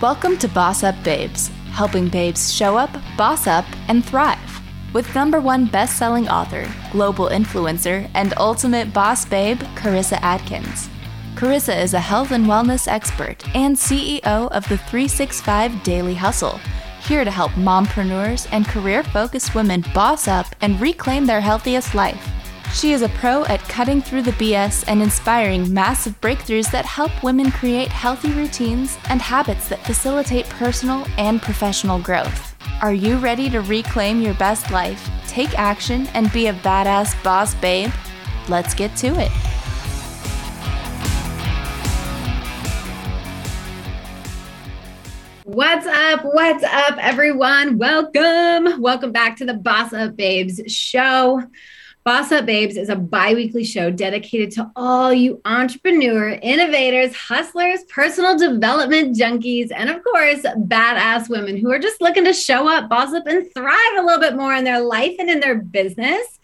Welcome to Boss Up Babes, helping babes show up, boss up, and thrive. With number one best selling author, global influencer, and ultimate boss babe, Carissa Adkins. Carissa is a health and wellness expert and CEO of the 365 Daily Hustle, here to help mompreneurs and career focused women boss up and reclaim their healthiest life. She is a pro at cutting through the BS and inspiring massive breakthroughs that help women create healthy routines and habits that facilitate personal and professional growth. Are you ready to reclaim your best life, take action, and be a badass boss babe? Let's get to it. What's up? What's up, everyone? Welcome. Welcome back to the Boss Up Babes show. Boss Up Babes is a bi weekly show dedicated to all you entrepreneur, innovators, hustlers, personal development junkies, and of course, badass women who are just looking to show up, boss up, and thrive a little bit more in their life and in their business.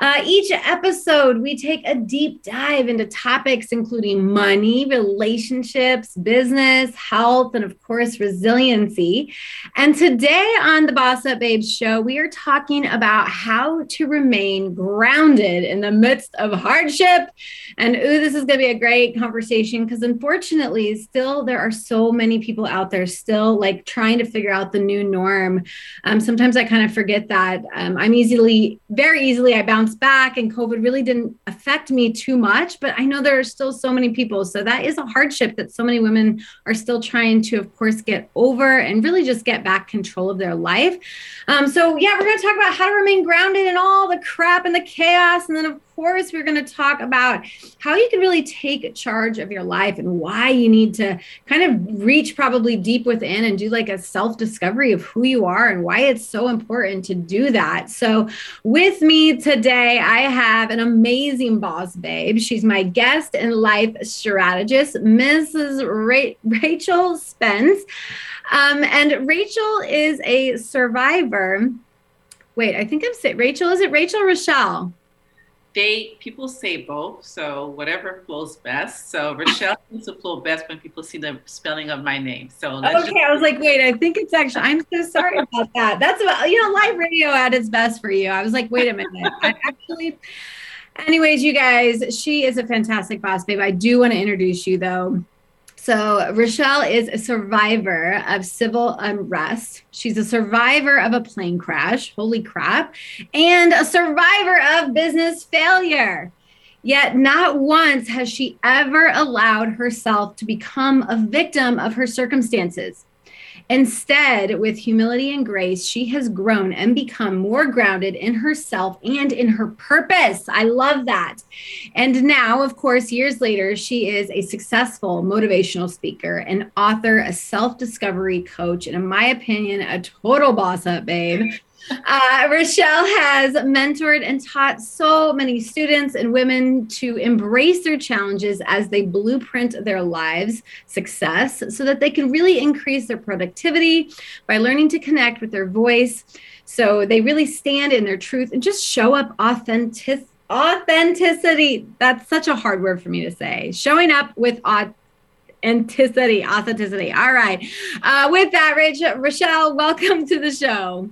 Uh, each episode, we take a deep dive into topics including money, relationships, business, health, and of course, resiliency. And today on the Boss Up Babes show, we are talking about how to remain grounded in the midst of hardship. And ooh, this is going to be a great conversation because unfortunately, still there are so many people out there still like trying to figure out the new norm. Um, sometimes I kind of forget that um, I'm easily, very easily, I bounce back and COVID really didn't affect me too much, but I know there are still so many people. So that is a hardship that so many women are still trying to, of course, get over and really just get back control of their life. Um, so, yeah, we're going to talk about how to remain grounded in all the crap and the chaos. And then, of course, we're going to talk about how you can really take charge of your life and why you need to kind of reach probably deep within and do like a self discovery of who you are and why it's so important to do that. So, with me today, I have an amazing boss babe. She's my guest and life strategist, Mrs. Ra- Rachel Spence. Um, and Rachel is a survivor. Wait, I think I'm saying Rachel. Is it Rachel Rochelle? They people say both, so whatever flows best. So Rochelle seems to flow best when people see the spelling of my name. So okay, just- I was like, wait, I think it's actually. I'm so sorry about that. That's about you know, live radio at its best for you. I was like, wait a minute, I actually. Anyways, you guys, she is a fantastic boss babe. I do want to introduce you though. So, Rochelle is a survivor of civil unrest. She's a survivor of a plane crash, holy crap, and a survivor of business failure. Yet, not once has she ever allowed herself to become a victim of her circumstances. Instead, with humility and grace, she has grown and become more grounded in herself and in her purpose. I love that. And now, of course, years later, she is a successful motivational speaker, an author, a self discovery coach, and in my opinion, a total boss up, babe. Uh, Rochelle has mentored and taught so many students and women to embrace their challenges as they blueprint their lives' success so that they can really increase their productivity by learning to connect with their voice. So they really stand in their truth and just show up authentic. Authenticity. That's such a hard word for me to say. Showing up with authenticity. Authenticity. All right. Uh, with that, Rich, Rochelle, welcome to the show.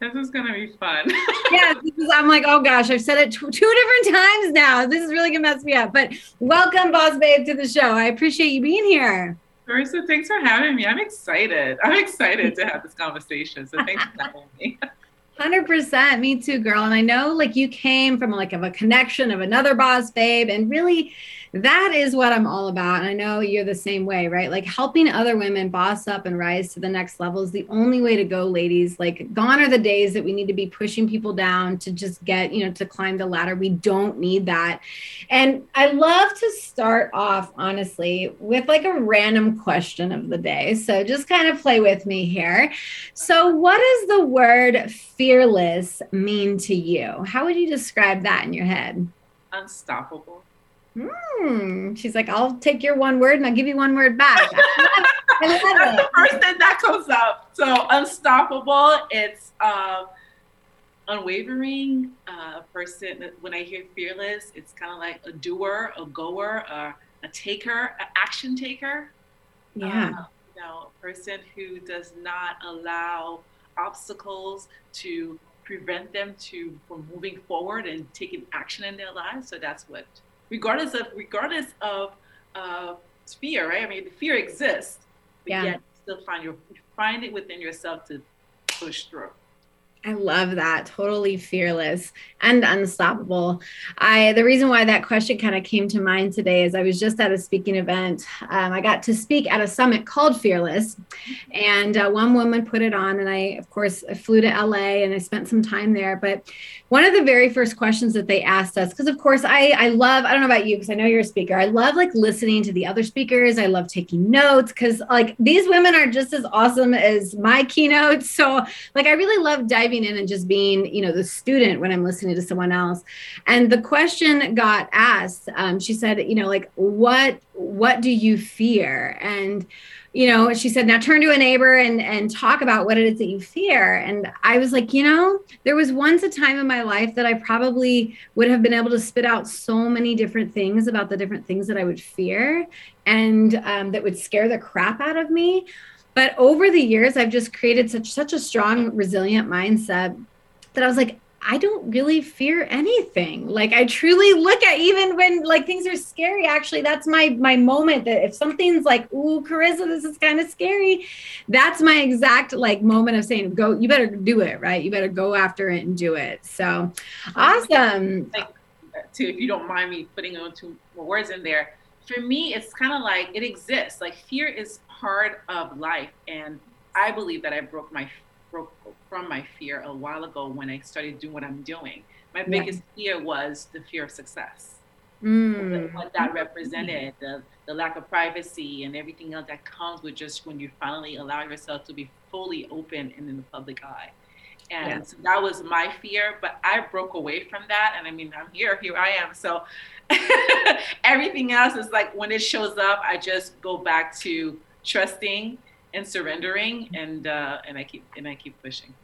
This is gonna be fun. yeah, I'm like, oh gosh, I've said it t- two different times now. This is really gonna mess me up. But welcome, Boss Babe, to the show. I appreciate you being here. Marissa, thanks for having me. I'm excited. I'm excited to have this conversation. So thanks for having me. Hundred percent, me too, girl. And I know, like, you came from like of a connection of another boss babe, and really that is what I'm all about. And I know you're the same way, right? Like helping other women boss up and rise to the next level is the only way to go, ladies. Like gone are the days that we need to be pushing people down to just get, you know, to climb the ladder. We don't need that. And I love to start off, honestly, with like a random question of the day. So just kind of play with me here. So, what does the word fearless mean to you? How would you describe that in your head? Unstoppable. Hmm. She's like, I'll take your one word and I'll give you one word back. I love it. That's the first thing that comes up. So unstoppable. It's um, unwavering. Uh, a person. When I hear fearless, it's kind of like a doer, a goer, a, a taker, an action taker. Yeah. Uh, know, a person who does not allow obstacles to prevent them to from moving forward and taking action in their lives. So that's what, regardless of regardless of uh, fear, right? I mean, the fear exists, but yeah. yet still find your find it within yourself to push through. I love that. Totally fearless and unstoppable. I the reason why that question kind of came to mind today is I was just at a speaking event. Um, I got to speak at a summit called Fearless, and uh, one woman put it on, and I of course I flew to LA and I spent some time there. But one of the very first questions that they asked us, because of course I I love I don't know about you because I know you're a speaker. I love like listening to the other speakers. I love taking notes because like these women are just as awesome as my keynotes. So like I really love diving diving in and just being, you know, the student when I'm listening to someone else. And the question got asked. Um, she said, you know, like what what do you fear? And you know, she said, now turn to a neighbor and and talk about what it is that you fear. And I was like, you know, there was once a time in my life that I probably would have been able to spit out so many different things about the different things that I would fear and um, that would scare the crap out of me but over the years i've just created such such a strong resilient mindset that i was like i don't really fear anything. Like i truly look at even when like things are scary actually that's my my moment that if something's like ooh carissa this is kind of scary that's my exact like moment of saying go you better do it right? You better go after it and do it. So awesome. Too if you don't mind me putting on two words in there. For me it's kind of like it exists. Like fear is part of life. And I believe that I broke my broke from my fear a while ago when I started doing what I'm doing. My yeah. biggest fear was the fear of success. Mm. What that represented, the, the lack of privacy and everything else that comes with just when you finally allow yourself to be fully open and in the public eye. And yeah. so that was my fear, but I broke away from that. And I mean, I'm here, here I am. So everything else is like when it shows up, I just go back to trusting and surrendering and uh, and I keep and I keep pushing.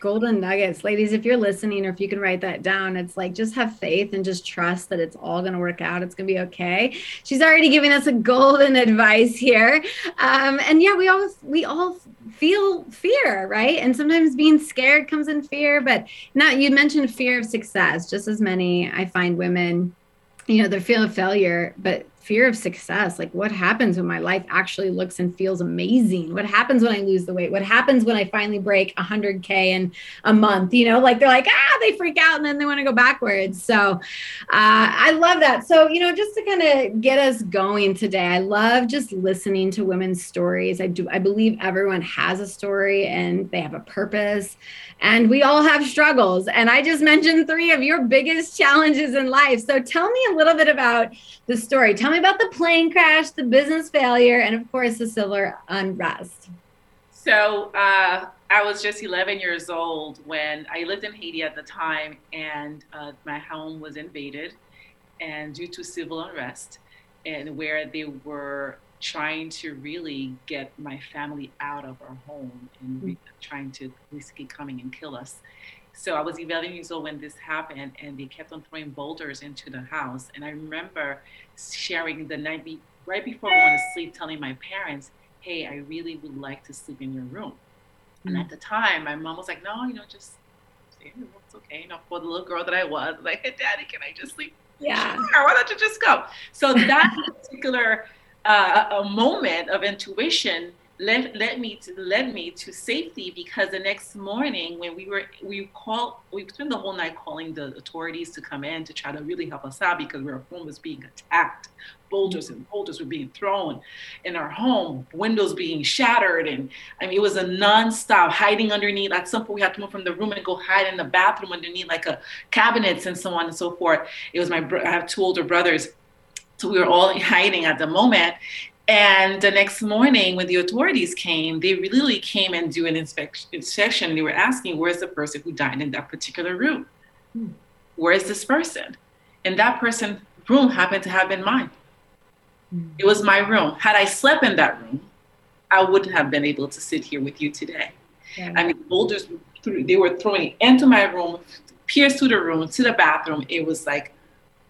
Golden nuggets, ladies, if you're listening or if you can write that down, it's like just have faith and just trust that it's all going to work out. It's going to be okay. She's already giving us a golden advice here. Um, and yeah, we all we all feel fear, right? And sometimes being scared comes in fear, but not you mentioned fear of success. Just as many I find women, you know, they're feeling failure, but fear of success like what happens when my life actually looks and feels amazing? What happens when i lose the weight? What happens when i finally break 100k in a month? You know like they're like ah they freak out and then they want to go backwards. So uh, i love that. So you know just to kind of get us going today i love just listening to women's stories. I do i believe everyone has a story and they have a purpose and we all have struggles. And i just mentioned three of your biggest challenges in life. So tell me a little bit about the story tell me about the plane crash, the business failure, and of course the civil unrest. So uh, I was just 11 years old when I lived in Haiti at the time, and uh, my home was invaded, and due to civil unrest, and where they were trying to really get my family out of our home and re- trying to basically coming and kill us. So I was 11 years old when this happened, and they kept on throwing boulders into the house. And I remember sharing the night be- right before going to sleep, telling my parents, "Hey, I really would like to sleep in your room." Mm-hmm. And at the time, my mom was like, "No, you know, just stay in the room. It's okay." You know, for the little girl that I was, like, "Hey, Daddy, can I just sleep?" Yeah. Sure, why don't you just go? So that particular uh, a moment of intuition led, led me to led me to safety because the next morning when we were we called we spent the whole night calling the authorities to come in to try to really help us out because our home was being attacked. Boulders and boulders were being thrown in our home windows being shattered and i mean it was a non-stop hiding underneath. At some point we had to move from the room and go hide in the bathroom underneath like a cabinets and so on and so forth. It was my i have two older brothers. So we were all hiding at the moment and the next morning, when the authorities came, they really came and do an inspection. They were asking, "Where's the person who died in that particular room? Hmm. Where is this person?" And that person's room happened to have been mine. Hmm. It was my room. Had I slept in that room, I wouldn't have been able to sit here with you today. Yeah. I mean, boulders they were throwing into my room, pierced through the room to the bathroom. It was like,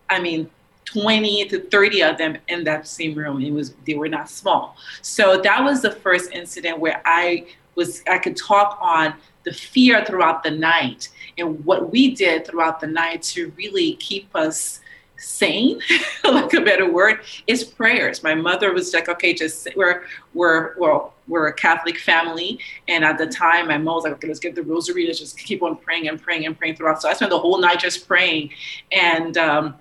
I mean, 20 to 30 of them in that same room. It was they were not small. So that was the first incident where I was I could talk on the fear throughout the night and what we did throughout the night to really keep us sane, like a better word, is prayers. My mother was like, okay, just we're we're well, we're a Catholic family, and at the time, my mom was like, okay, let's get the rosary, let's just keep on praying and praying and praying throughout. So I spent the whole night just praying, and um,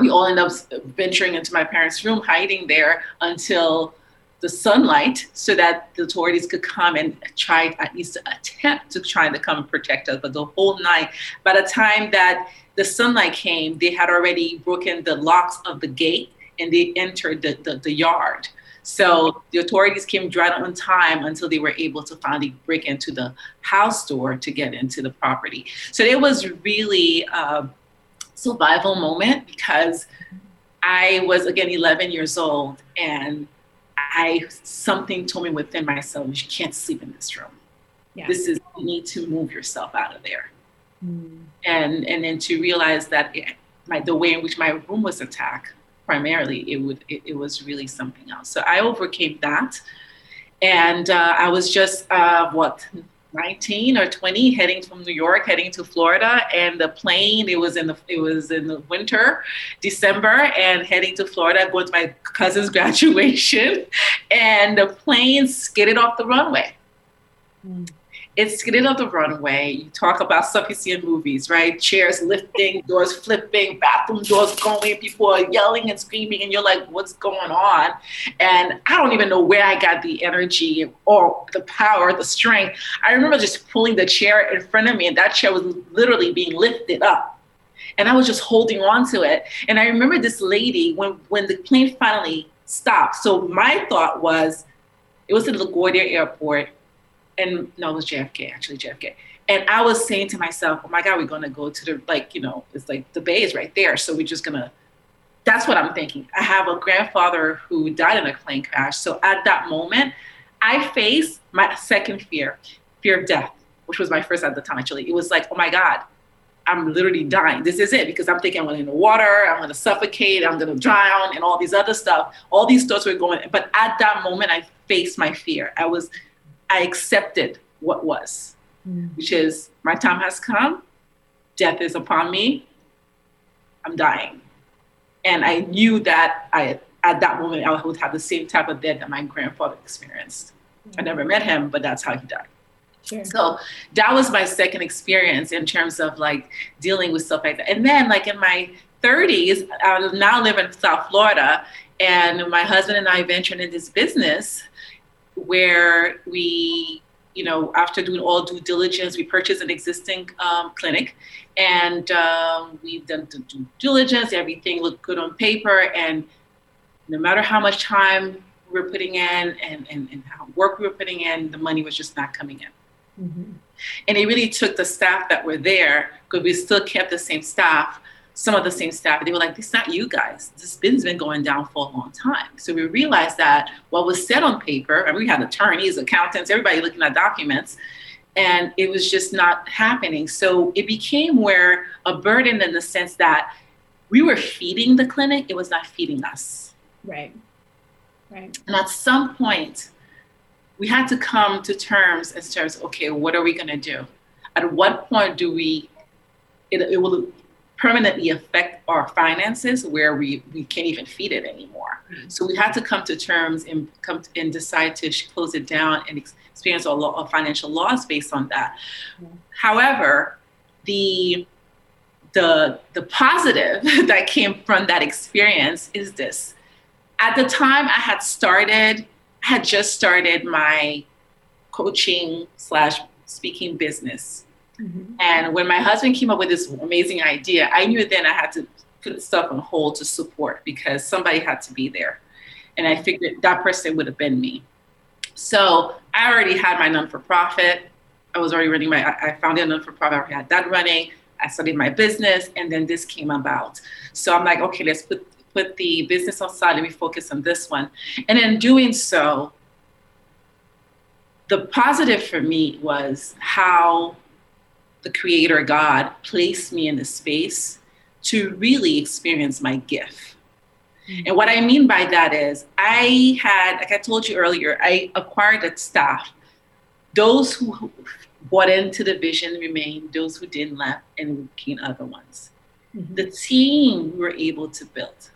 we all ended up venturing into my parents' room, hiding there until the sunlight so that the authorities could come and try at least attempt to try to come and protect us. But the whole night, by the time that the sunlight came, they had already broken the locks of the gate and they entered the, the, the yard. So the authorities came right on time until they were able to finally break into the house door to get into the property. So it was really a survival moment because I was again 11 years old and I something told me within myself, you can't sleep in this room. Yeah. This is you need to move yourself out of there. Mm. And and then to realize that it, my the way in which my room was attacked primarily it would it, it was really something else. So I overcame that, and uh, I was just uh, what 19 or 20 heading from New York heading to Florida and the plane it was in the it was in the winter December and heading to Florida going to my cousin's graduation and the plane skidded off the runway. Mm it's getting on the runway. You talk about stuff you see in movies, right? Chairs lifting, doors flipping, bathroom doors going, people are yelling and screaming, and you're like, what's going on? And I don't even know where I got the energy or the power, the strength. I remember just pulling the chair in front of me, and that chair was literally being lifted up. And I was just holding on to it. And I remember this lady when when the plane finally stopped. So my thought was, it was at LaGuardia Airport and no, it was JFK actually, JFK. And I was saying to myself, oh my God, we're gonna go to the like, you know, it's like the bay is right there, so we're just gonna. That's what I'm thinking. I have a grandfather who died in a plane crash, so at that moment, I faced my second fear, fear of death, which was my first at the time. Actually, it was like, oh my God, I'm literally dying. This is it because I'm thinking I'm going in the water, I'm going to suffocate, I'm going to drown, and all these other stuff. All these thoughts were going. But at that moment, I faced my fear. I was I accepted what was, mm. which is my time has come, death is upon me, I'm dying. And I knew that I at that moment I would have the same type of death that my grandfather experienced. Mm. I never met him, but that's how he died. Sure. So that was my second experience in terms of like dealing with stuff like that. And then like in my 30s, I now live in South Florida, and my husband and I ventured in this business where we, you know, after doing all due diligence, we purchased an existing um, clinic and um, we've done the due diligence, everything looked good on paper. And no matter how much time we were putting in and, and, and how work we were putting in, the money was just not coming in. Mm-hmm. And it really took the staff that were there, because we still kept the same staff, some of the same staff. They were like, "It's not you guys. This spin's been going down for a long time." So we realized that what was said on paper, and we had attorneys, accountants, everybody looking at documents, and it was just not happening. So it became where a burden in the sense that we were feeding the clinic; it was not feeding us. Right. Right. And at some point, we had to come to terms as terms. Okay, what are we going to do? At what point do we? It, it will permanently affect our finances where we, we can't even feed it anymore. Mm-hmm. So we had to come to terms and come to, and decide to close it down and experience a, lot of financial loss based on that. Mm-hmm. However, the the the positive that came from that experience is this. At the time I had started, I had just started my coaching slash speaking business Mm-hmm. And when my husband came up with this amazing idea, I knew then I had to put stuff on hold to support because somebody had to be there. And I figured that person would have been me. So I already had my non for profit. I was already running my, I founded a non for profit. I had that running. I started my business, and then this came about. So I'm like, okay, let's put put the business aside. Let me focus on this one. And in doing so, the positive for me was how the creator God placed me in the space to really experience my gift. Mm-hmm. And what I mean by that is, I had, like I told you earlier, I acquired a staff. Those who bought into the vision remained, those who didn't left, and we gained other ones. Mm-hmm. The team we were able to build,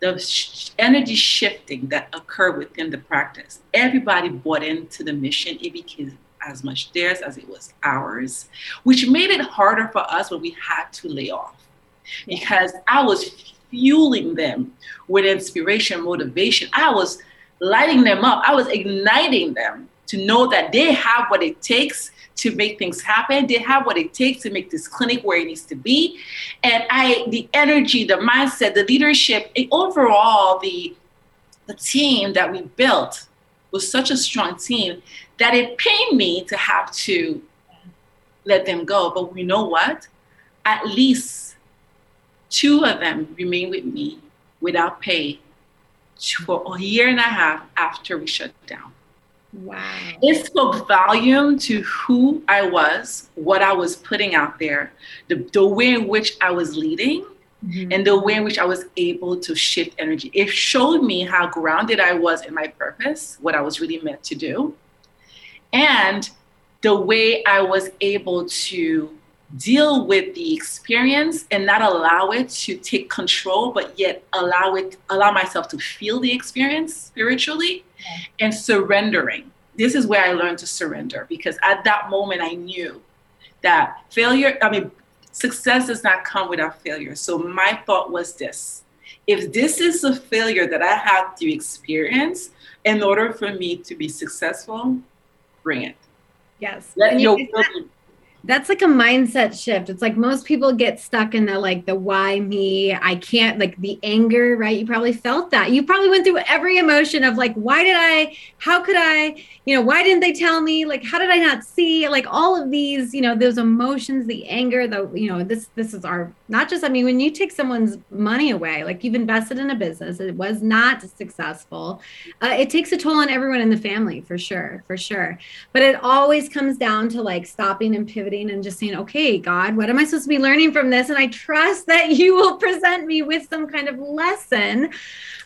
the sh- energy shifting that occurred within the practice, everybody bought into the mission. It became as much theirs as it was ours, which made it harder for us when we had to lay off because I was fueling them with inspiration, motivation. I was lighting them up. I was igniting them to know that they have what it takes to make things happen. They have what it takes to make this clinic where it needs to be. And I, the energy, the mindset, the leadership, overall, the the team that we built was such a strong team that it pained me to have to let them go. But you know what? At least Two of them remained with me without pay for a year and a half after we shut down. Wow. It spoke volume to who I was, what I was putting out there, the, the way in which I was leading, mm-hmm. and the way in which I was able to shift energy. It showed me how grounded I was in my purpose, what I was really meant to do, and the way I was able to deal with the experience and not allow it to take control but yet allow it allow myself to feel the experience spiritually and surrendering. This is where i learned to surrender because at that moment i knew that failure i mean success does not come without failure. So my thought was this if this is a failure that i have to experience in order for me to be successful bring it. Yes. Let your that's like a mindset shift. It's like most people get stuck in the like the why me, I can't like the anger, right? You probably felt that. You probably went through every emotion of like, why did I, how could I, you know, why didn't they tell me? Like, how did I not see? Like all of these, you know, those emotions, the anger, the, you know, this, this is our, not just, I mean, when you take someone's money away, like you've invested in a business, it was not successful. Uh, it takes a toll on everyone in the family for sure, for sure. But it always comes down to like stopping and pivoting and just saying, okay, God, what am I supposed to be learning from this? And I trust that you will present me with some kind of lesson.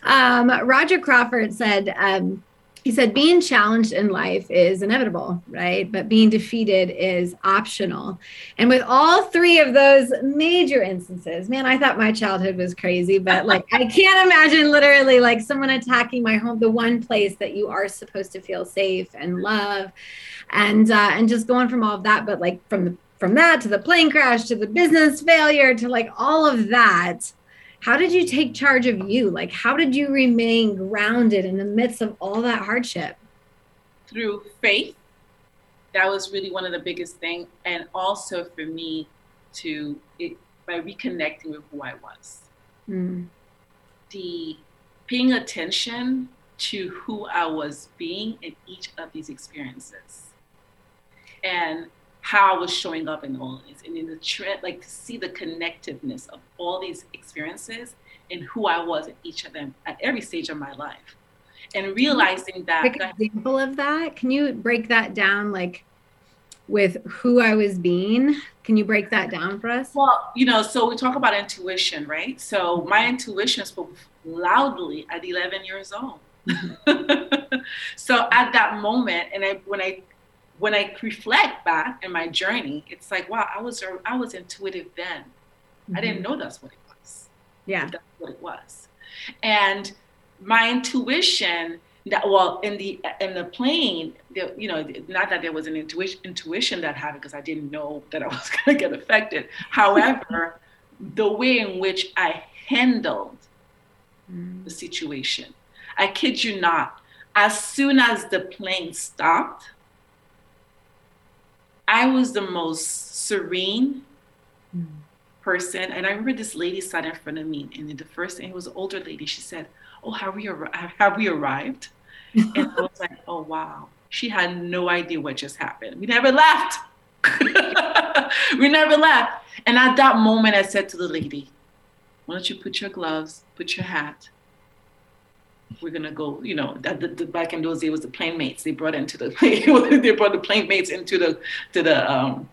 Um, Roger Crawford said, um, he said, being challenged in life is inevitable, right? But being defeated is optional. And with all three of those major instances, man, I thought my childhood was crazy, but like, I can't imagine literally like someone attacking my home, the one place that you are supposed to feel safe and love and uh, and just going from all of that but like from the from that to the plane crash to the business failure to like all of that how did you take charge of you? Like how did you remain grounded in the midst of all that hardship? Through faith. That was really one of the biggest things and also for me to it by reconnecting with who i was. Mm. the paying attention to who i was being in each of these experiences and how I was showing up in all of this and in the trend, like to see the connectiveness of all these experiences and who I was at each of them at every stage of my life. And realizing that Quick example of that. Can you break that down like with who I was being? Can you break that down for us? Well, you know, so we talk about intuition, right? So my intuition spoke loudly at 11 years old. So at that moment, and I, when I when I reflect back in my journey, it's like, wow, I was I was intuitive then. Mm-hmm. I didn't mm-hmm. know that's what it was. Yeah, that's what it was. And my intuition that well in the in the plane, the, you know, not that there was an intuition intuition that happened because I didn't know that I was going to get affected. However, the way in which I handled mm. the situation, I kid you not, as soon as the plane stopped I was the most serene mm. person. And I remember this lady sat in front of me, and the first thing, it was an older lady, she said, Oh, have we, ar- have we arrived? and I was like, Oh, wow. She had no idea what just happened. We never left. we never left. And at that moment, I said to the lady, Why don't you put your gloves, put your hat, we're gonna go, you know, that the, the, back in those days was the plane mates. They brought into the they brought the plane mates into the to the um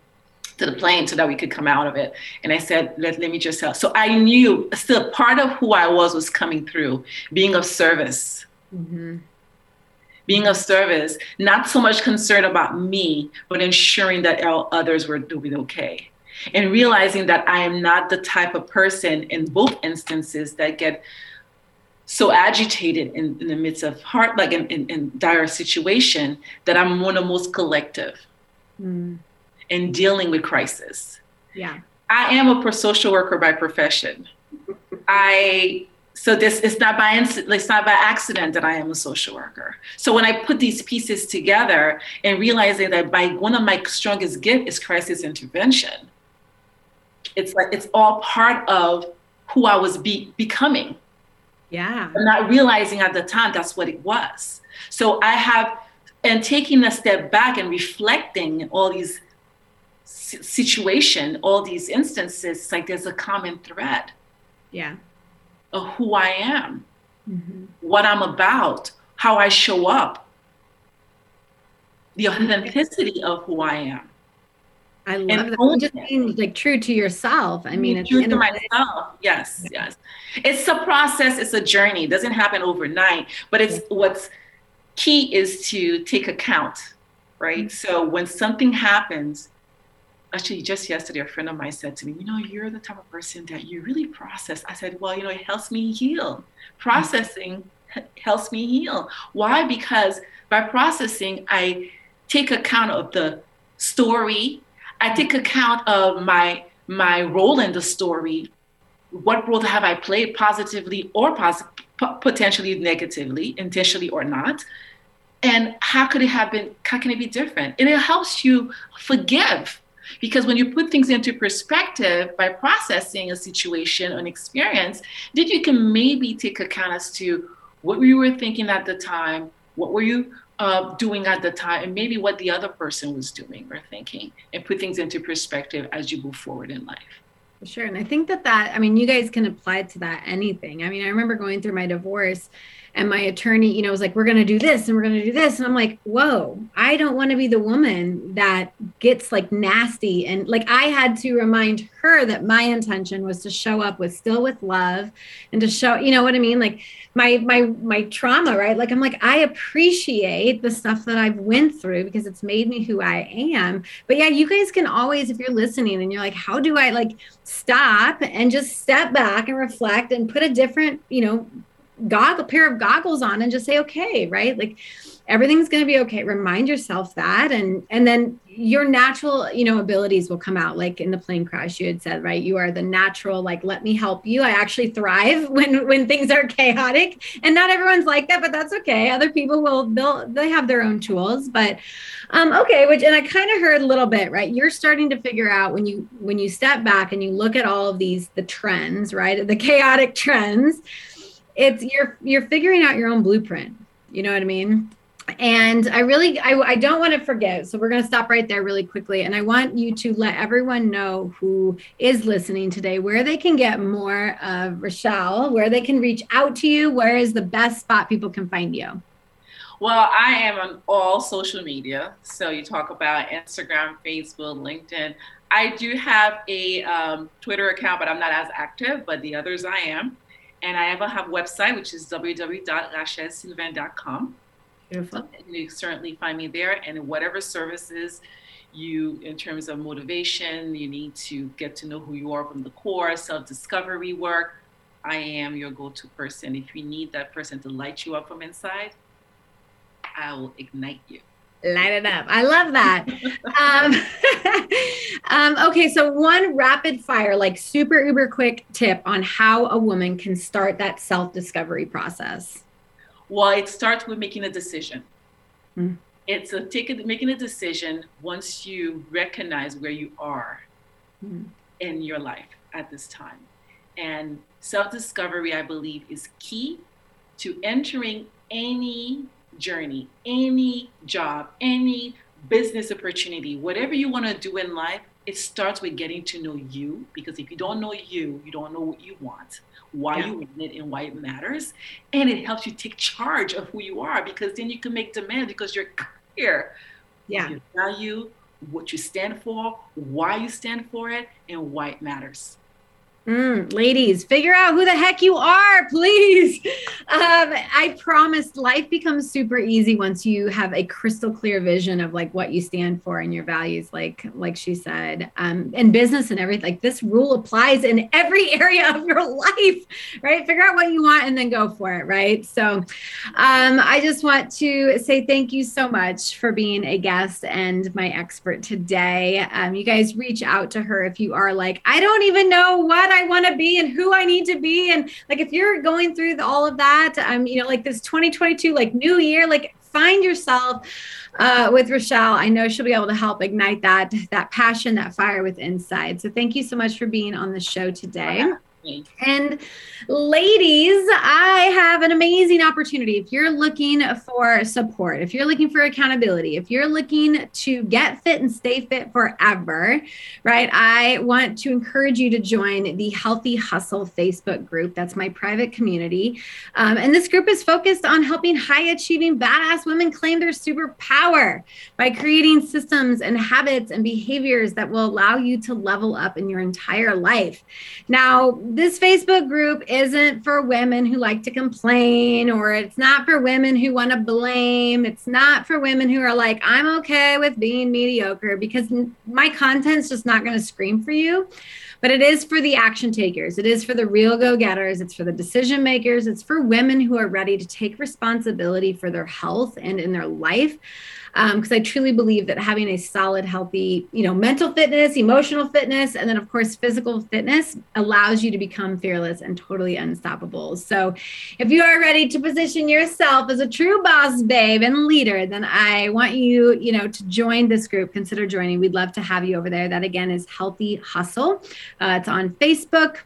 to the plane so that we could come out of it. And I said, let, let me just help. So I knew still part of who I was was coming through, being of service. Mm-hmm. Being of service, not so much concerned about me, but ensuring that all others were doing okay. And realizing that I am not the type of person in both instances that get so agitated in, in the midst of heart, like in, in, in, dire situation, that I'm one of the most collective mm. in dealing with crisis. Yeah. I am a social worker by profession. I so this is not by it's not by accident that I am a social worker. So when I put these pieces together and realizing that by one of my strongest gifts is crisis intervention, it's like it's all part of who I was be, becoming yeah. I'm not realizing at the time that's what it was. So I have, and taking a step back and reflecting all these situation, all these instances, like there's a common thread. Yeah. Of who I am, mm-hmm. what I'm about, how I show up, the authenticity of who I am. I love and that. Just being like true to yourself. I mean, it's true to myself. Yes, yes. It's a process. It's a journey. It doesn't happen overnight. But it's what's key is to take account, right? Mm-hmm. So when something happens, actually just yesterday, a friend of mine said to me, "You know, you're the type of person that you really process." I said, "Well, you know, it helps me heal. Processing helps me heal. Why? Because by processing, I take account of the story I take account of my my role in the story. What role have I played positively or pos- potentially negatively, intentionally or not? And how could it have been, how can it be different? And it helps you forgive because when you put things into perspective by processing a situation, or an experience, then you can maybe take account as to what you were thinking at the time, what were you uh, doing at the time and maybe what the other person was doing or thinking and put things into perspective as you move forward in life. Sure and i think that that i mean you guys can apply to that anything. I mean i remember going through my divorce and my attorney you know was like we're going to do this and we're going to do this. And i'm like whoa i don't want to be the woman that gets like nasty. And like i had to remind her that my intention was to show up with still with love and to show you know what i mean? Like my my my trauma right? Like i'm like i appreciate the stuff that i've went through because it's made me who i am. But yeah you guys can always if you're listening and you're like how do i like stop and just step back and reflect and put a different you know goggle pair of goggles on and just say okay right? Like everything's going to be okay. Remind yourself that and and then your natural you know abilities will come out. Like in the plane crash you had said right? You are the natural like let me help you. I actually thrive when when things are chaotic. And not everyone's like that but that's okay. Other people will they'll they have their own tools. But um okay which and i kind of heard a little bit right? You're starting to figure out when you when you step back and you look at all of these the trends right? The chaotic trends it's you're you're figuring out your own blueprint you know what i mean? And i really i, I don't want to forget so we're going to stop right there really quickly and i want you to let everyone know who is listening today where they can get more of rochelle where they can reach out to you where is the best spot people can find you? Well i am on all social media so you talk about instagram facebook linkedin. I do have a um, twitter account but i'm not as active but the others i am and I have a have website, which is www.rachelsylvain.com. Beautiful. You certainly find me there. And whatever services you, in terms of motivation, you need to get to know who you are from the core, self discovery work. I am your go to person. If you need that person to light you up from inside, I will ignite you light it up. I love that. um, um, okay, so one rapid fire, like super uber quick tip on how a woman can start that self discovery process. Well, it starts with making a decision. Mm. It's a take making a decision once you recognize where you are mm. in your life at this time. And self discovery, I believe, is key to entering any journey, any job, any business opportunity, whatever you want to do in life, it starts with getting to know you. Because if you don't know you, you don't know what you want, why yeah. you want it, and why it matters. And it helps you take charge of who you are because then you can make demand because you're clear. Yeah. Your value, what you stand for, why you stand for it, and why it matters. Mm, ladies, figure out who the heck you are, please. Um, I promise life becomes super easy once you have a crystal clear vision of like what you stand for and your values, like like she said, um, in business and everything. Like this rule applies in every area of your life, right? Figure out what you want and then go for it, right? So, um, I just want to say thank you so much for being a guest and my expert today. Um, you guys reach out to her if you are like, I don't even know what I want to be and who I need to be. And like, if you're going through the, all of that, um, you know, like this 2022, like new year, like find yourself uh, with Rochelle. I know she'll be able to help ignite that, that passion, that fire with inside. So thank you so much for being on the show today. And ladies, I have an amazing opportunity. If you're looking for support, if you're looking for accountability, if you're looking to get fit and stay fit forever, right? I want to encourage you to join the Healthy Hustle Facebook group. That's my private community. Um, and this group is focused on helping high achieving badass women claim their superpower by creating systems and habits and behaviors that will allow you to level up in your entire life. Now, this Facebook group isn't for women who like to complain, or it's not for women who want to blame. It's not for women who are like, I'm okay with being mediocre because my content's just not going to scream for you. But it is for the action takers. It is for the real go getters. It's for the decision makers. It's for women who are ready to take responsibility for their health and in their life because um, I truly believe that having a solid, healthy, you know, mental fitness, emotional fitness, and then of course physical fitness allows you to become fearless and totally unstoppable. So, if you are ready to position yourself as a true boss babe and leader, then I want you, you know, to join this group. Consider joining. We'd love to have you over there. That again is Healthy Hustle. Uh, it's on Facebook.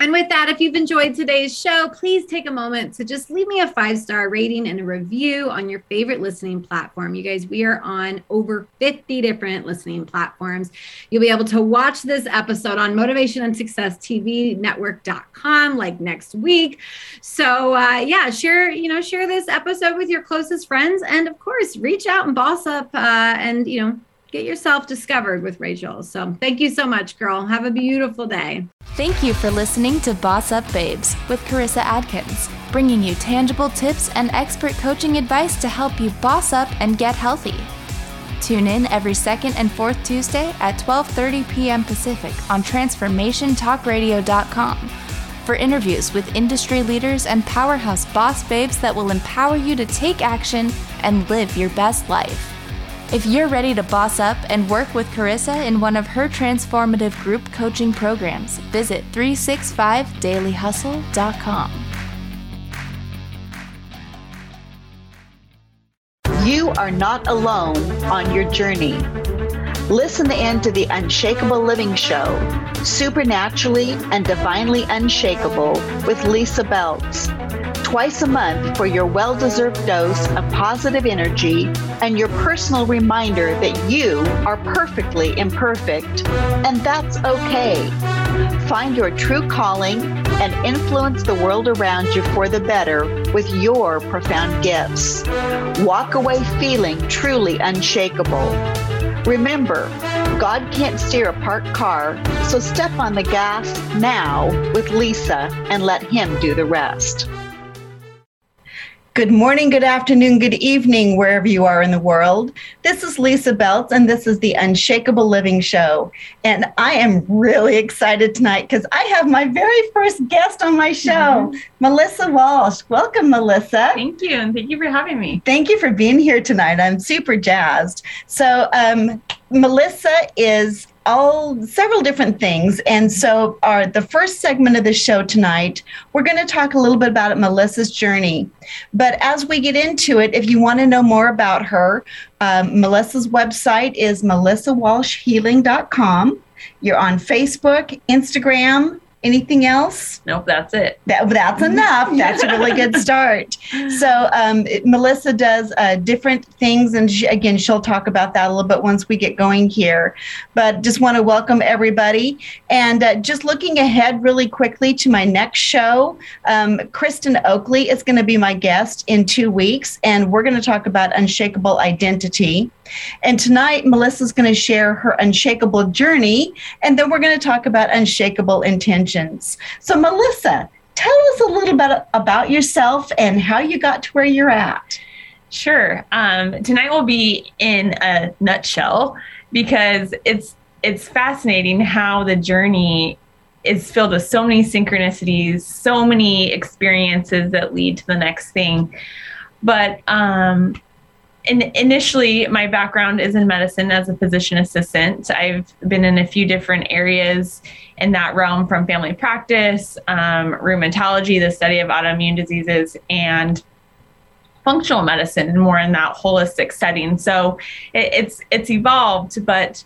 And with that, if you've enjoyed today's show, please take a moment to just leave me a five star rating and a review on your favorite listening platform. You guys, we are on over 50 different listening platforms. You'll be able to watch this episode on Motivation and Success TV Network.com like next week. So, uh, yeah, share, you know, share this episode with your closest friends. And of course, reach out and boss up uh, and, you know, get yourself discovered with Rachel. So thank you so much, girl. Have a beautiful day. Thank you for listening to Boss Up Babes with Carissa Adkins, bringing you tangible tips and expert coaching advice to help you boss up and get healthy. Tune in every second and fourth Tuesday at 12:30 p.m. Pacific on transformationtalkradio.com for interviews with industry leaders and powerhouse boss babes that will empower you to take action and live your best life. If you're ready to boss up and work with Carissa in one of her transformative group coaching programs, visit 365dailyhustle.com. You are not alone on your journey. Listen in to the Unshakable Living Show, Supernaturally and Divinely Unshakable with Lisa Beltz twice a month for your well deserved dose of positive energy and your personal reminder that you are perfectly imperfect, and that's okay. Find your true calling and influence the world around you for the better with your profound gifts. Walk away feeling truly unshakable. Remember, God can't steer a parked car, so step on the gas now with Lisa and let Him do the rest. Good morning, good afternoon, good evening, wherever you are in the world. This is Lisa Beltz, and this is the Unshakable Living Show. And I am really excited tonight because I have my very first guest on my show, mm-hmm. Melissa Walsh. Welcome, Melissa. Thank you, and thank you for having me. Thank you for being here tonight. I'm super jazzed. So, um, Melissa is all several different things. And so, our the first segment of the show tonight, we're going to talk a little bit about Melissa's journey. But as we get into it, if you want to know more about her, um, Melissa's website is melissawalshhealing.com. You're on Facebook, Instagram, Anything else? Nope, that's it. That, that's enough. That's a really good start. So, um, it- Melissa does uh, different things, and she, again, she'll talk about that a little bit once we get going here. But just want to welcome everybody. And uh, just looking ahead really quickly to my next show, um, Kristen Oakley is going to be my guest in two weeks, and we're going to talk about unshakable identity. And tonight, Melissa's going to share her unshakable journey, and then we're going to talk about unshakable intentions. So, Melissa, tell us a little bit about yourself and how you got to where you're at. Sure. Um, tonight will be in a nutshell because it's it's fascinating how the journey is filled with so many synchronicities, so many experiences that lead to the next thing. But um, in, initially, my background is in medicine as a physician assistant. I've been in a few different areas in that realm from family practice, um, rheumatology, the study of autoimmune diseases, and functional medicine and more in that holistic setting. So it, it's it's evolved, but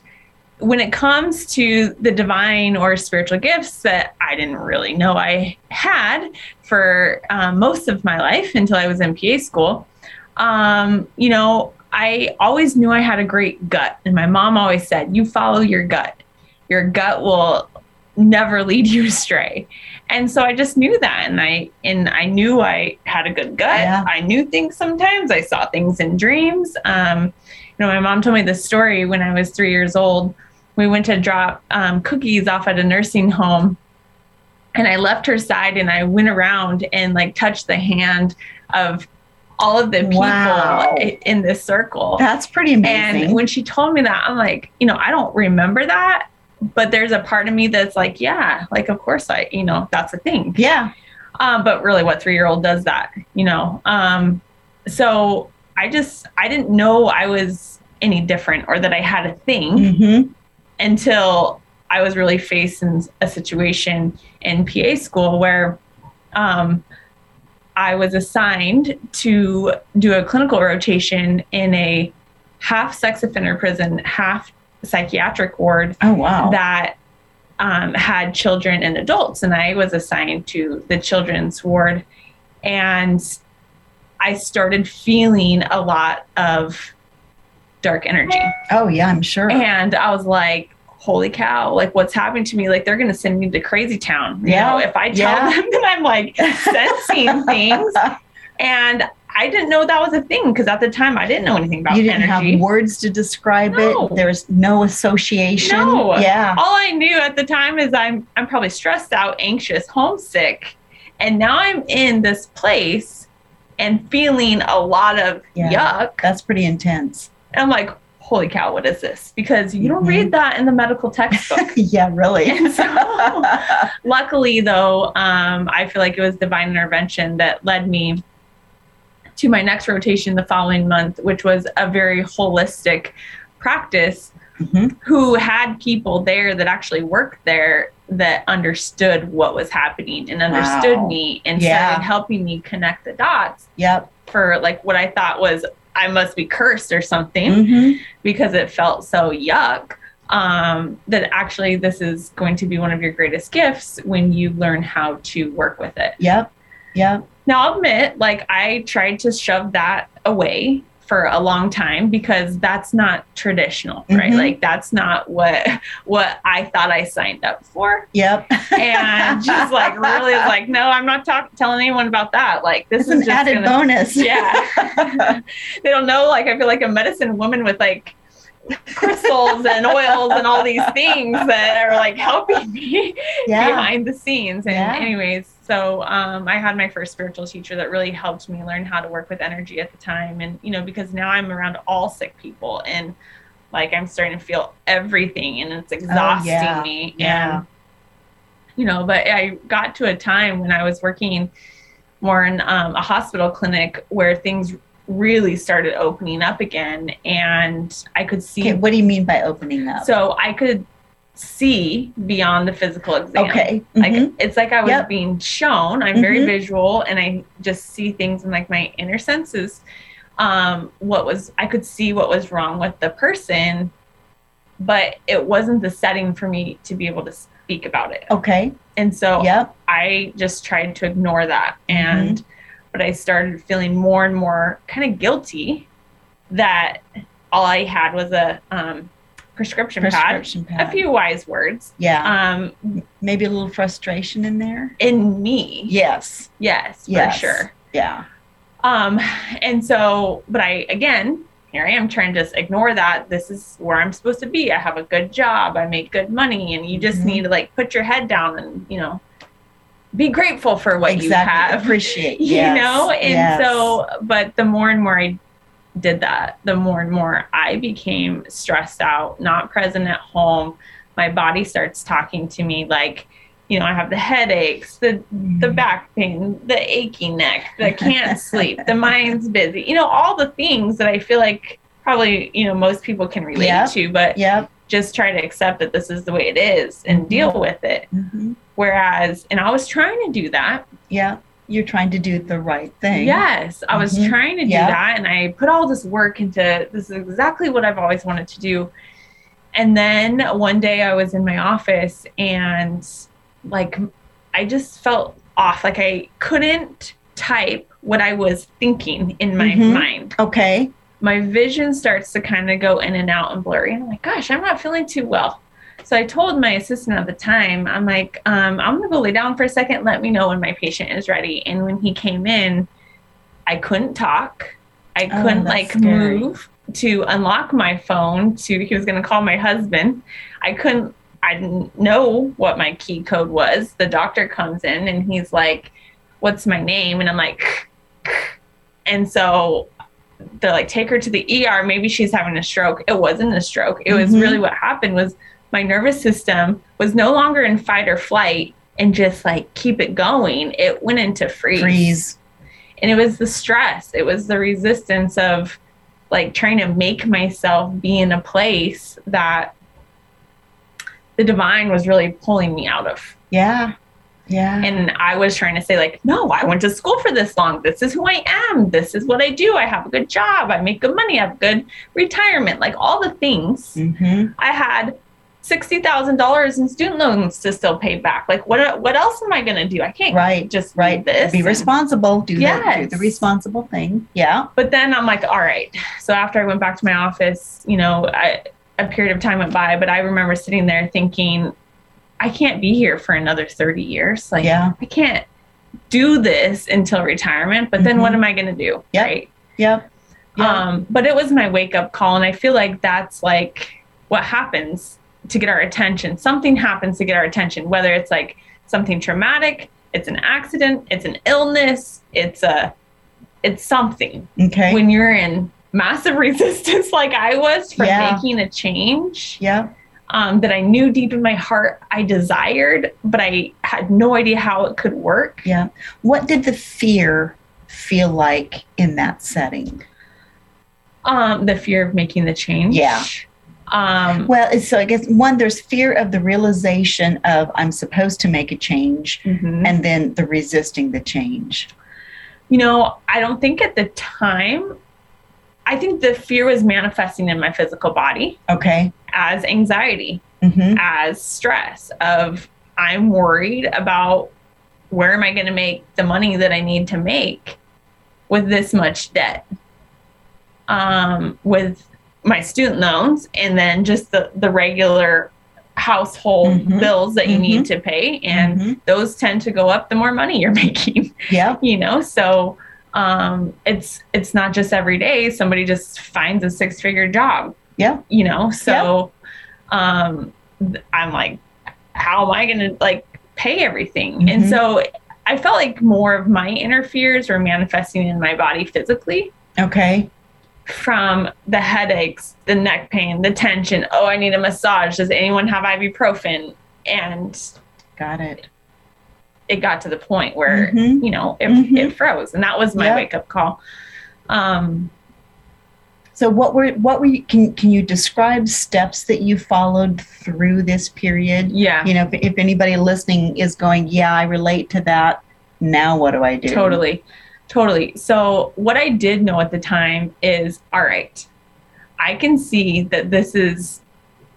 when it comes to the divine or spiritual gifts that I didn't really know I had for um, most of my life until I was in PA school, um, you know, I always knew I had a great gut. And my mom always said, You follow your gut. Your gut will never lead you astray. And so I just knew that and I and I knew I had a good gut. Yeah. I knew things sometimes. I saw things in dreams. Um, you know, my mom told me this story when I was three years old. We went to drop um, cookies off at a nursing home and I left her side and I went around and like touched the hand of all of the people Wow. in this circle. That's pretty amazing. And when she told me that, I'm like, you know, I don't remember that, but there's a part of me that's like, yeah, like of course I, you know, that's a thing. yeah, Um, but really, what three year old does that, you know? Um, so I just I didn't know I was any different or that I had a thing hmm until I was really faced in a situation in PA school where um, I was assigned to do a clinical rotation in a half sex offender prison, half psychiatric ward Oh wow. that um, had children and adults, and I was assigned to the children's ward, and I started feeling a lot of dark energy, oh yeah, I'm sure. and I was like. Holy cow, like what's happening to me? Like they're gonna send me to crazy town. You Yeah. know, if I tell Yeah. them that I'm like sensing things. And I didn't know that was a thing because at the time I didn't know anything about you didn't energy. have words to describe No. it. There's no association. No. Yeah. all I knew at the time is I'm I'm probably stressed out, anxious, homesick. And now I'm in this place and feeling a lot of Yeah. yuck. That's pretty intense. And I'm like, holy cow, what is this? Because you don't read that in the medical textbook. yeah, really. So- Luckily, though, um, I feel like it was divine intervention that led me to my next rotation the following month, which was a very holistic practice Mhm. who had people there that actually worked there that understood what was happening and understood Wow. me and Yeah. started helping me connect the dots Yep. for like what I thought was I must be cursed or something hmm because it felt so yuck um, that actually this is going to be one of your greatest gifts when you learn how to work with it. Yep. Yep. Now, I'll admit, like, I tried to shove that away for a long time because that's not traditional, right? Mhm. Like, that's not what what I thought I signed up for, Yep. and just like really like, no, I'm not talk- telling anyone about that. Like, this It's is an just added gonna- bonus. yeah. they don't know. Like, I feel like a medicine woman with like crystals and oils and all these things that are like helping me yeah. behind the scenes. And, Yeah. anyways, so um, I had my first spiritual teacher that really helped me learn how to work with energy at the time. And, you know, because now I'm around all sick people and like I'm starting to feel everything and it's exhausting Oh, yeah. me. Yeah. And, you know, but I got to a time when I was working more in um, a hospital clinic where things really started opening up again and I could see Okay. What do you mean by opening up? so I could see beyond the physical exam. okay. Like Mhm. it's like I was Yep. being shown. I'm very Mhm. visual and I just see things in like my inner senses. Um, what was I could see what was wrong with the person, but it wasn't the setting for me to be able to speak about it. Okay. And so Yep. I just tried to ignore that. And but I started feeling more and more kind of guilty that all I had was a um, prescription, Prescription pad, pad. a few wise words. Yeah. Um, Maybe a little frustration in there. in me, Yes. yes, Yes. for sure. Yeah. Um, and so, but I again, here I am trying to just ignore that. This is where I'm supposed to be. I have a good job. I make good money, and you just Mhm. need to like put your head down and you know be grateful for what you have. Appreciate. you know and yes. so but the more and more i did that the more and more i became stressed out not present at home my body starts talking to me like you know i have the headaches the the Mhm. back pain the achy neck the can't sleep the mind's busy you know all the things that i feel like probably you know most people can relate Yep. to but Yep. just try to accept that this is the way it is and Mhm. deal with it hmm whereas and i was trying to do that Yeah. You're trying to do the right thing. Yes, I was Mhm. trying to do Yeah. that and I put all this work into this is exactly what I've always wanted to do. And then one day I was in my office and like I just felt off like I couldn't type what I was thinking in my Mhm. mind. Okay. My vision starts to kind of go in and out and blurry. And I'm like, gosh, I'm not feeling too well. So I told my assistant at the time, I'm like, um, I'm gonna go lay down for a second. Let me know when my patient is ready. And when he came in, I couldn't talk. I Oh, couldn't like scary. move to unlock my phone. To he was gonna call my husband. I couldn't. I didn't know what my key code was. The doctor comes in and he's like, "What's my name?" And I'm like, and so they're like, take her to the ER. Maybe she's having a stroke. It wasn't a stroke. It was Mhm. really what happened was my nervous system was no longer in fight or flight and just like keep it going. It went into freeze. Freeze. And it was the stress. It was the resistance of like trying to make myself be in a place that the divine was really pulling me out of. Yeah. Yeah. And I was trying to say, like, no, I went to school for this long. This is who I am. This is what I do. I have a good job. I make good money. I have good retirement. Like all the things. hmm I had sixty thousand dollars in student loans to still pay back. Like what what else am I gonna do? I can't Right. just Right. this. Be responsible. Do, the, do the responsible thing. Yeah. But then I'm like, all right. So after I went back to my office, you know, I, a period of time went by, but I remember sitting there thinking, I can't be here for another 30 years. Like, Yeah. I can't do this until retirement. But then Mhm. what am I going to do? Yep. Right. Yep. Yeah. Um, but it was my wake up call. And I feel like that's like what happens to get our attention. Something happens to get our attention, whether it's like something traumatic, it's an accident, it's an illness, it's a, it's something okay. when you're in massive resistance like I was for Yeah. making a change yeah. um, that I knew deep in my heart I desired, but I had no idea how it could work. Yeah. What did the fear feel like in that setting? Um, the fear of making the change. Yeah. Um, Well, so I guess one, there's fear of the realization of I'm supposed to make a change, mhm. and then the resisting the change. you know, I don't think at the time, I think the fear was manifesting in my physical body Okay. as anxiety. hmm as stress of I'm worried about where am I going to make the money that I need to make with this much debt, um, with my student loans, and then just the the regular household Mhm. bills that you need to pay, and Mhm. those tend to go up the more money you're making Yep. you know so um it's it's not just every day somebody just finds a six figure job Yeah. you know so um i'm like how am i gonna like pay everything and Mhm. so i felt like more of my inner fears were manifesting in my body physically Okay. From the headaches the neck pain the tension oh i need a massage does anyone have ibuprofen and Got it. it got to the point where Mhm. you know it, Mhm. it froze and that was my Yeah. wake up call um So what were what were you, can can you describe steps that you followed through this period? yeah You know, if, if anybody listening is going, yeah, I relate to that. Now what do I do? totally totally so what i did know at the time is all right i can see that this is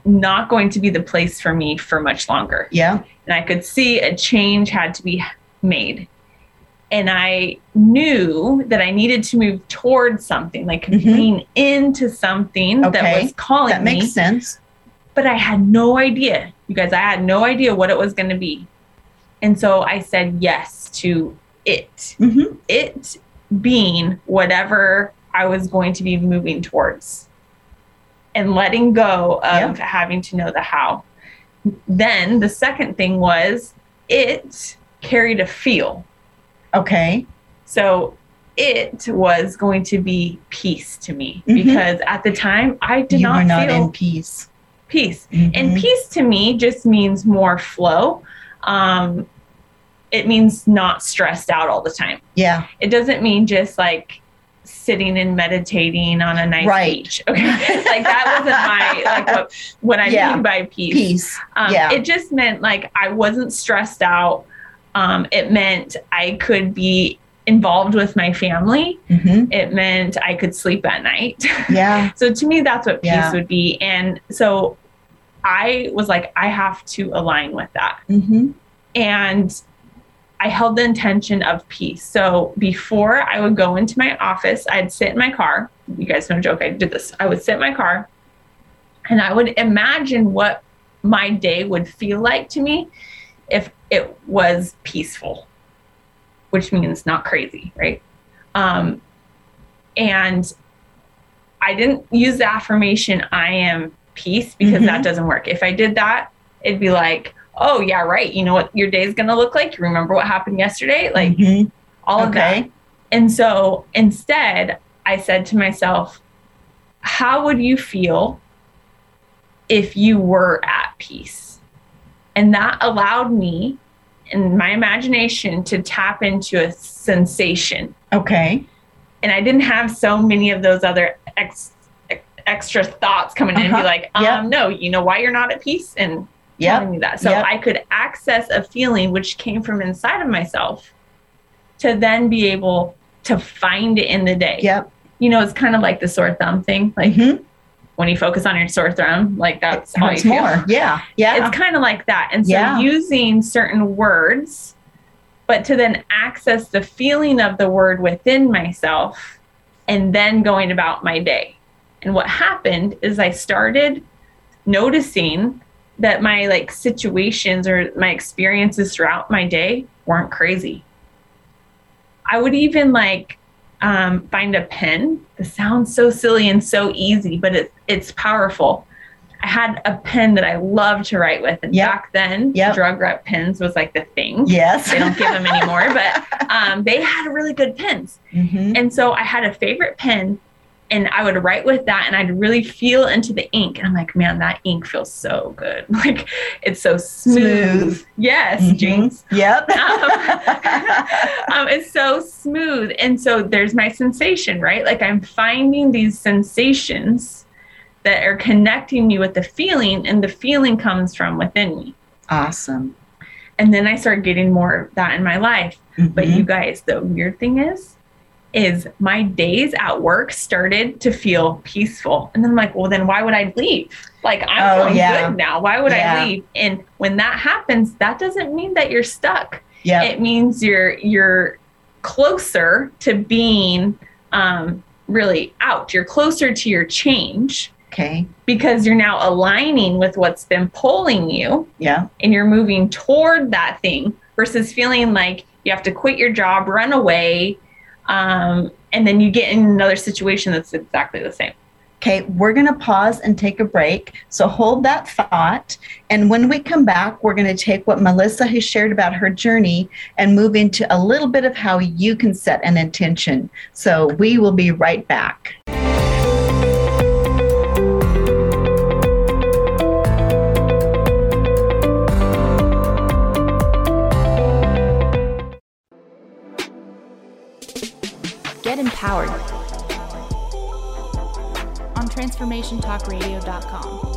not going to be the place for me for much longer. Yeah. And I could see a change had to be made. And I knew that I needed to move towards something, like Mhm. lean into something that was calling That me. makes sense. But I had no idea, you guys, I had no idea what it was going to be. And so I said yes to it. Mm-hmm. It being whatever I was going to be moving towards and letting go of having to know the how. Then the second thing was it carried a feel. Okay. So it was going to be peace to me Mhm. because at the time I did you not were not feel in peace. peace. And Mhm. peace to me just means more flow. Um, it means not stressed out all the time. Yeah. It doesn't mean just like sitting and meditating on a nice Right. beach. Okay. like that wasn't my like what, what I Yeah. mean by peace. Peace. Um, Yeah. It just meant like I wasn't stressed out. Um, it meant I could be involved with my family. Mm-hmm. It meant I could sleep at night. Yeah. so to me, that's what peace Yeah. would be. And so I was like, I have to align with that. Mm-hmm. And I held the intention of peace. So before I would go into my office, I'd sit in my car. You guys don't joke, I did this. I would sit in my car and I would imagine what my day would feel like to me if it was peaceful, which means not crazy, right? Um, and I didn't use the affirmation, I am peace, because that Mhm. doesn't work. If I did that, it'd be like, oh, yeah, right. You know what your day's going to look like? You remember what happened yesterday? Like Mhm. all of that. Okay. And so instead, I said to myself, how would you feel if you were at peace? And that allowed me in my imagination to tap into a sensation. Okay. And I didn't have so many of those other ex- ex- extra thoughts coming in and Uh-huh. be like, um, Yep. no, you know why you're not at peace? And telling me that. So Yep. I could access a feeling which came from inside of myself to then be able to find it in the day. Yep. You know, it's kind of like the sore thumb thing. Like Mhm. when you focus on your sore thumb, like that's It how you hurts feel. more. Yeah. Yeah. It's kind of like that. And so Yeah. using certain words, but to then access the feeling of the word within myself and then going about my day. And what happened is I started noticing that my like situations or my experiences throughout my day weren't crazy. I would even like um, find a pen. This sounds so silly and so easy, but it, it's powerful. I had a pen that I loved to write with, and Yep. back then, Yep. drug rep pens was like the thing. yes. They don't give them anymore, but um, they had a really good pens. Mhm. And so I had a favorite pen and I would write with that and I'd really feel into the ink. And I'm like, man, that ink feels so good. Like it's so smooth. Smooth. Yes, Mhm. Jinx. Yep. um, it's so smooth. And so there's my sensation, right? Like I'm finding these sensations that are connecting me with the feeling, and the feeling comes from within me. awesome. And then I start getting more of that in my life. But Mhm. you guys, the weird thing is, is my days at work started to feel peaceful. And then I'm like, well, then why would I leave? Like I'm Oh, feeling yeah. good now. Why would Yeah. I leave? And when that happens, that doesn't mean that you're stuck. Yep. It means you're you're closer to being um, really out. You're closer to your change okay. because you're now aligning with what's been pulling you Yeah. and you're moving toward that thing versus feeling like you have to quit your job, run away, um, and then you get in another situation that's exactly the same. Okay, we're going to pause and take a break. So hold that thought. And when we come back, we're going to take what Melissa has shared about her journey and move into a little bit of how you can set an intention. So we will be right back. Get empowered on transformationtalkradio.com.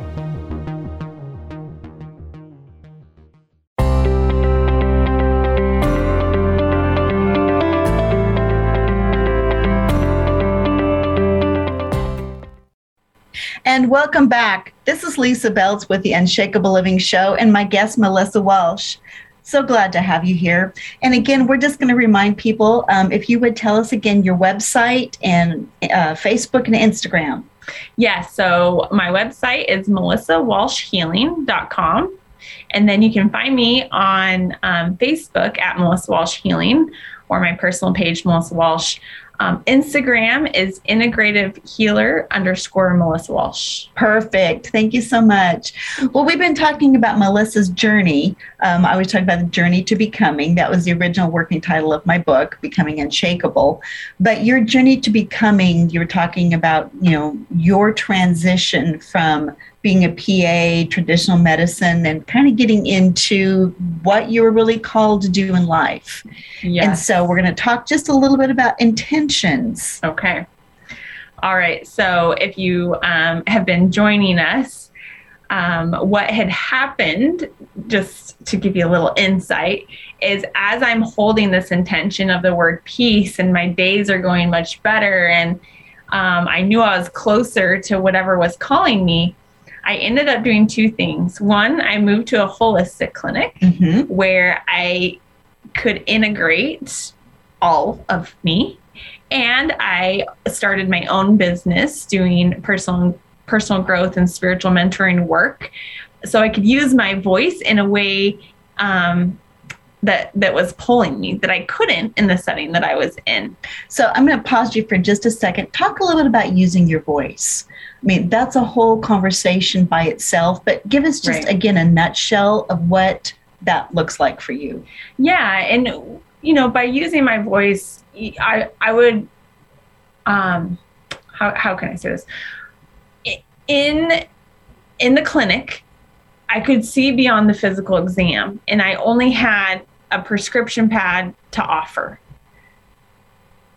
And welcome back. This is Lisa Beltz with the Unshakable Living Show and my guest, Melissa Walsh. So glad to have you here. And again, we're just going to remind people um, if you would tell us again your website and uh, Facebook and Instagram. Yeah, so my website is melissawalshhealing.com. And then you can find me on um, Facebook at Melissa Walsh Healing or my personal page, Melissa Walsh. Um, Instagram is integrative healer underscore Melissa Walsh. Perfect. Thank you so much. Well, we've been talking about Melissa's journey. Um, I was talking about the journey to becoming. That was the original working title of my book, Becoming Unshakable. But your journey to becoming, you were talking about, you know, your transition from being a PA, traditional medicine, and kind of getting into what you're really called to do in life. Yes. And so we're going to talk just a little bit about intentions. Okay. All right. So if you um, have been joining us, um, what had happened, just to give you a little insight, is as I'm holding this intention of the word peace and my days are going much better and um, I knew I was closer to whatever was calling me. I ended up doing two things. One, I moved to a holistic clinic mm-hmm. where I could integrate all of me. And I started my own business doing personal personal growth and spiritual mentoring work. So I could use my voice in a way um, that that was pulling me that I couldn't in the setting that I was in. So I'm going to pause you for just a second. Talk a little bit about using your voice. I mean, that's a whole conversation by itself, but give us just right. again a nutshell of what that looks like for you. Yeah, and you know, by using my voice, I I would um how how can I say this? In in the clinic, I could see beyond the physical exam and I only had a prescription pad to offer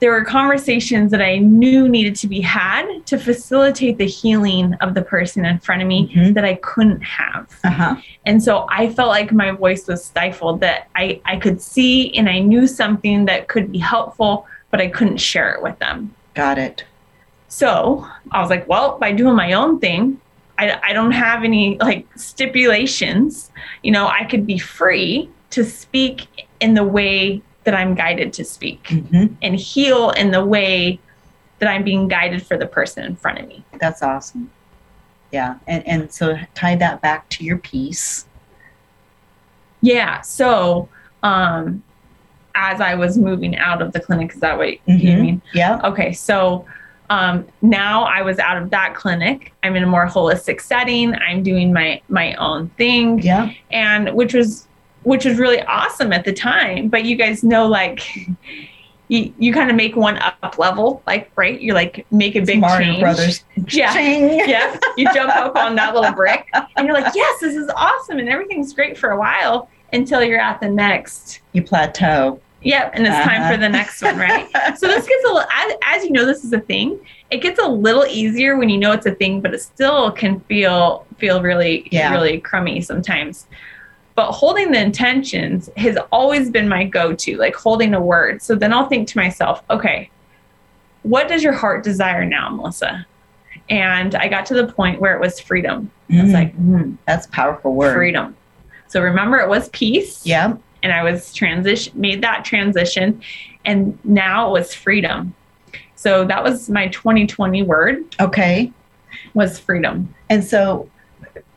there were conversations that I knew needed to be had to facilitate the healing of the person in front of me mm-hmm. that I couldn't have. Uh-huh. And so I felt like my voice was stifled, that I, I could see and I knew something that could be helpful, but I couldn't share it with them. Got it. So I was like, well, by doing my own thing, I, I don't have any like stipulations. You know, I could be free to speak in the way that I'm guided to speak mm-hmm. and heal in the way that I'm being guided for the person in front of me. That's awesome. Yeah. And, and so tie that back to your piece. Yeah. So, um, as I was moving out of the clinic, is that what mm-hmm. you mean? Yeah. Okay. So, um, now I was out of that clinic. I'm in a more holistic setting. I'm doing my my own thing. Yeah. And which was which was really awesome at the time. But you guys know, like, you, you kind of make one up level, like, right? You're like make a big Mario change. Brothers. Yeah. yeah. You jump up on that little brick and you're like, yes, this is awesome. And everything's great for a while until you're at the next. You plateau. Yep. And it's uh-huh. time for the uh-huh. next one, right? so this gets a little, as, as you know, this is a thing. It gets a little easier when you know it's a thing, but it still can feel, feel really, yeah. really crummy sometimes but holding the intentions has always been my go-to like holding a word so then i'll think to myself okay what does your heart desire now melissa and i got to the point where it was freedom mm. i was like mm, that's powerful word freedom so remember it was peace yeah and I was transition made that transition and now it was freedom. So that was my 2020 word Okay. was freedom. And so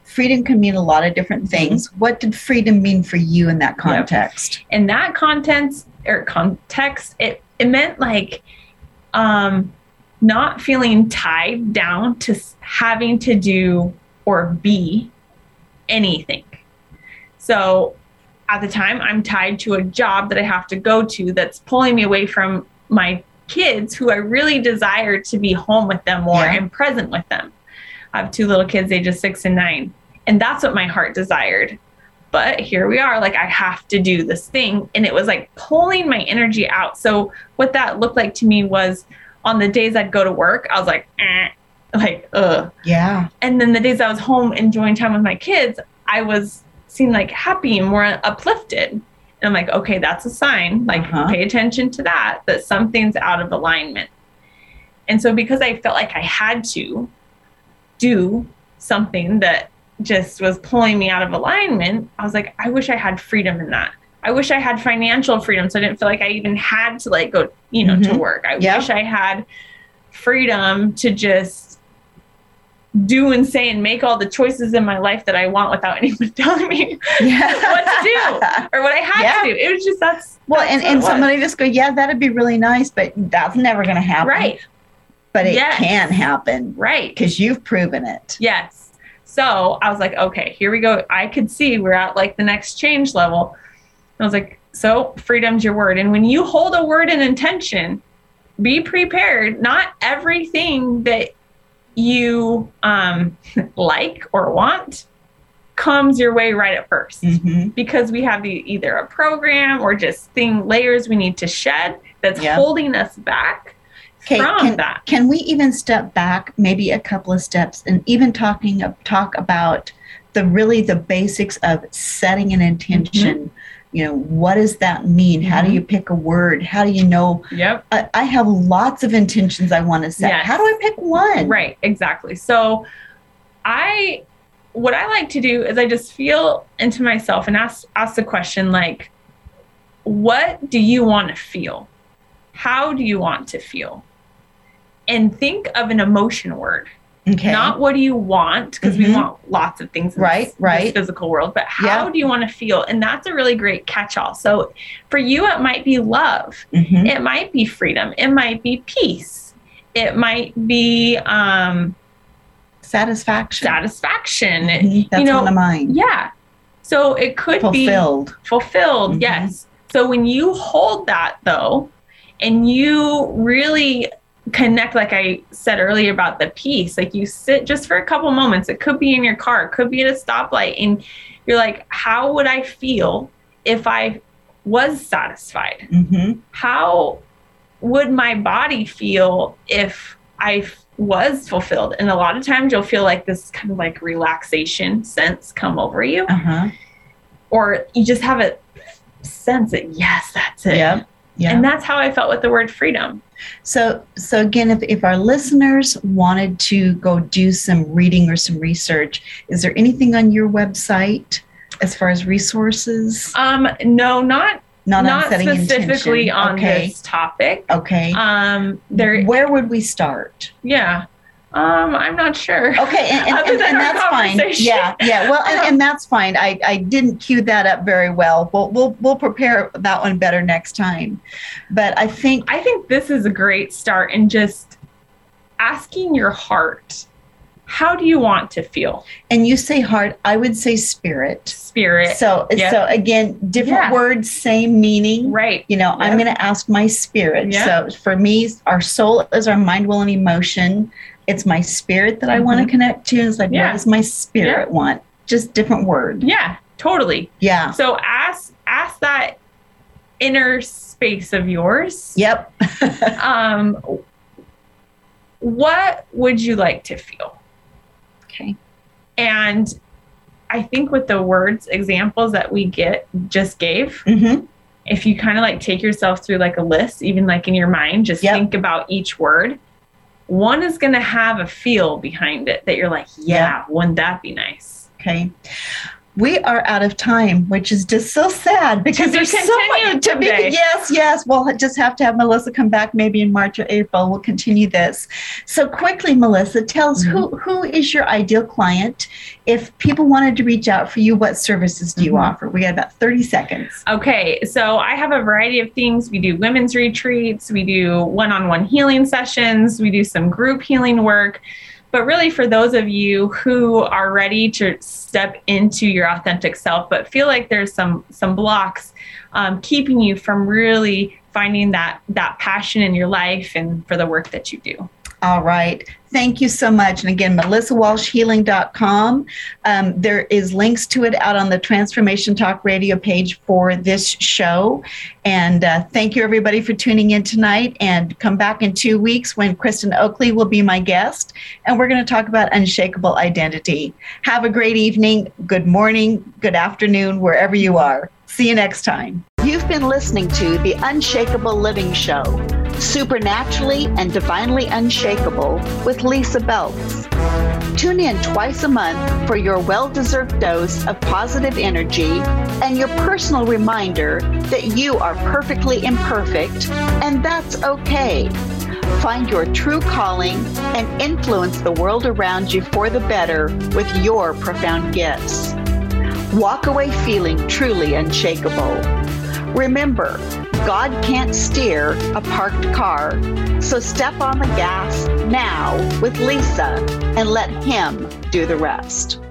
freedom can mean a lot of different things. What did freedom mean for you in that context? in that content or context it it meant like um not feeling tied down to having to do or be anything so at the time i'm tied to a job that i have to go to that's pulling me away from my kids who i really desire to be home with them more Yeah. and present with them i have two little kids ages six and nine. And that's what my heart desired. But here we are like i have to do this thing. And it was like pulling my energy out. So what that looked like to me was on the days i'd go to work i was like eh, like ugh. Yeah. and then the days i was home enjoying time with my kids i was seemed like happy and more uplifted. And i'm like okay that's a sign. Like Uh-huh. pay attention to that that something's out of alignment. And so because i felt like i had to do something that just was pulling me out of alignment, I was like, I wish I had freedom in that. I wish I had financial freedom so I didn't feel like I even had to like go, you know, to Mhm. work. I Yep. wish I had freedom to just do and say and make all the choices in my life that I want without anyone telling me Yeah. what to do or what I had Yeah. to do. It was just that's Well, that's and, and somebody just go, yeah, that'd be really nice, but that's never going to happen. right, But it Yes. can happen right. because you've proven it. Yes. So I was like, okay, here we go. I could see we're at like the next change level. I was like, so freedom's your word. And when you hold a word in intention, be prepared. Not everything that you um, like or want comes your way right at 1st hmm because we have the, either a program or just thing layers we need to shed that's Yeah. holding us back Okay, can, that. can we even step back maybe a couple of steps and even talking of, talk about the really the basics of setting an intention Mm-hmm. you know what does that mean how do you pick a word how do you know Yep. I, I have lots of intentions i want to set Yes. how do i pick one Right, exactly. So I what I like to do is I just feel into myself and ask ask the question like what do you want to feel? How do you want to feel? And think of an emotion word. okay Not what do you want because we Mhm. want lots of things in Right, this, right. this physical world, but how Yeah. do you want to feel? And that's a really great catch-all. So for you it might be love. Mhm. It might be freedom. It might be peace. It might be um, satisfaction satisfaction. Mhm. that's you know, on the mind Yeah. So it could fulfilled be fulfilled. Mhm. Yes. So when you hold that though, and you really connect, like I said earlier about the peace, like you sit just for a couple moments, it could be in your car, it could be at a stoplight, and you're like, how would I feel if I was satisfied? hmm how would my body feel if I f- was fulfilled? And a lot of times you'll feel like this kind of like relaxation sense come over you, uh-huh. Or you just have a sense that, yes, that's it. yeah yeah. And that's how I felt with the word freedom. So, so again, if, if our listeners wanted to go do some reading or some research, is there anything on your website as far as resources? Um, no, not Not, not specifically intention. on okay. this topic. Okay. Um, there, Where would we start? yeah. Um, I'm not sure. Okay, and, and, and, and that's fine. Yeah, yeah. Well, and, and that's fine. I, I didn't cue that up very well. We'll, we'll we'll prepare that one better next time. But I think I think this is a great start in just asking your heart, how do you want to feel? and you say heart, I would say spirit. Spirit. So Yeah. so again, different Yeah. words, same meaning. right. You know, I'm going to ask my spirit. Yeah. So for me, our soul is our mind, will, and emotion. It's my spirit that I want to connect to. It's like, Yeah. what does my spirit want? Just different word. Yeah, totally. Yeah. So ask ask that inner space of yours. Yep. Um what would you like to feel? okay. And I think with the words examples that we get just gave, Mm-hmm. if you kind of like take yourself through like a list, even like in your mind, just Yep. think about each word. One is going to have a feel behind it that you're like, yeah, wouldn't that be nice? Okay. We are out of time, which is just so sad because there's so much to be. Yes, yes. We'll just have to have Melissa come back maybe in March or April. We'll continue this. So quickly, Melissa, tell us mm-hmm. who who is your ideal client? If people wanted to reach out for you, what services do you mm-hmm. offer? We got about 30 seconds. Okay, so I have a variety of things. We do women's retreats, we do one-on-one healing sessions, we do some group healing work. But really, for those of you who are ready to step into your authentic self, but feel like there's some some blocks um, keeping you from really finding that that passion in your life and for the work that you do. All right. Thank you so much. And again, melissawalshhealing.com. Um, there is links to it out on the Transformation Talk radio page for this show. And uh, thank you, everybody, for tuning in tonight. And come back in two weeks when Kristen Oakley will be my guest. And we're going to talk about unshakable identity. Have a great evening, good morning, good afternoon, wherever you are. See you next time. You've been listening to The Unshakable Living Show Supernaturally and Divinely Unshakable with Lisa Beltz. Tune in twice a month for your well deserved dose of positive energy and your personal reminder that you are perfectly imperfect and that's okay. Find your true calling and influence the world around you for the better with your profound gifts. Walk away feeling truly unshakable. Remember, God can't steer a parked car, so step on the gas now with Lisa and let Him do the rest.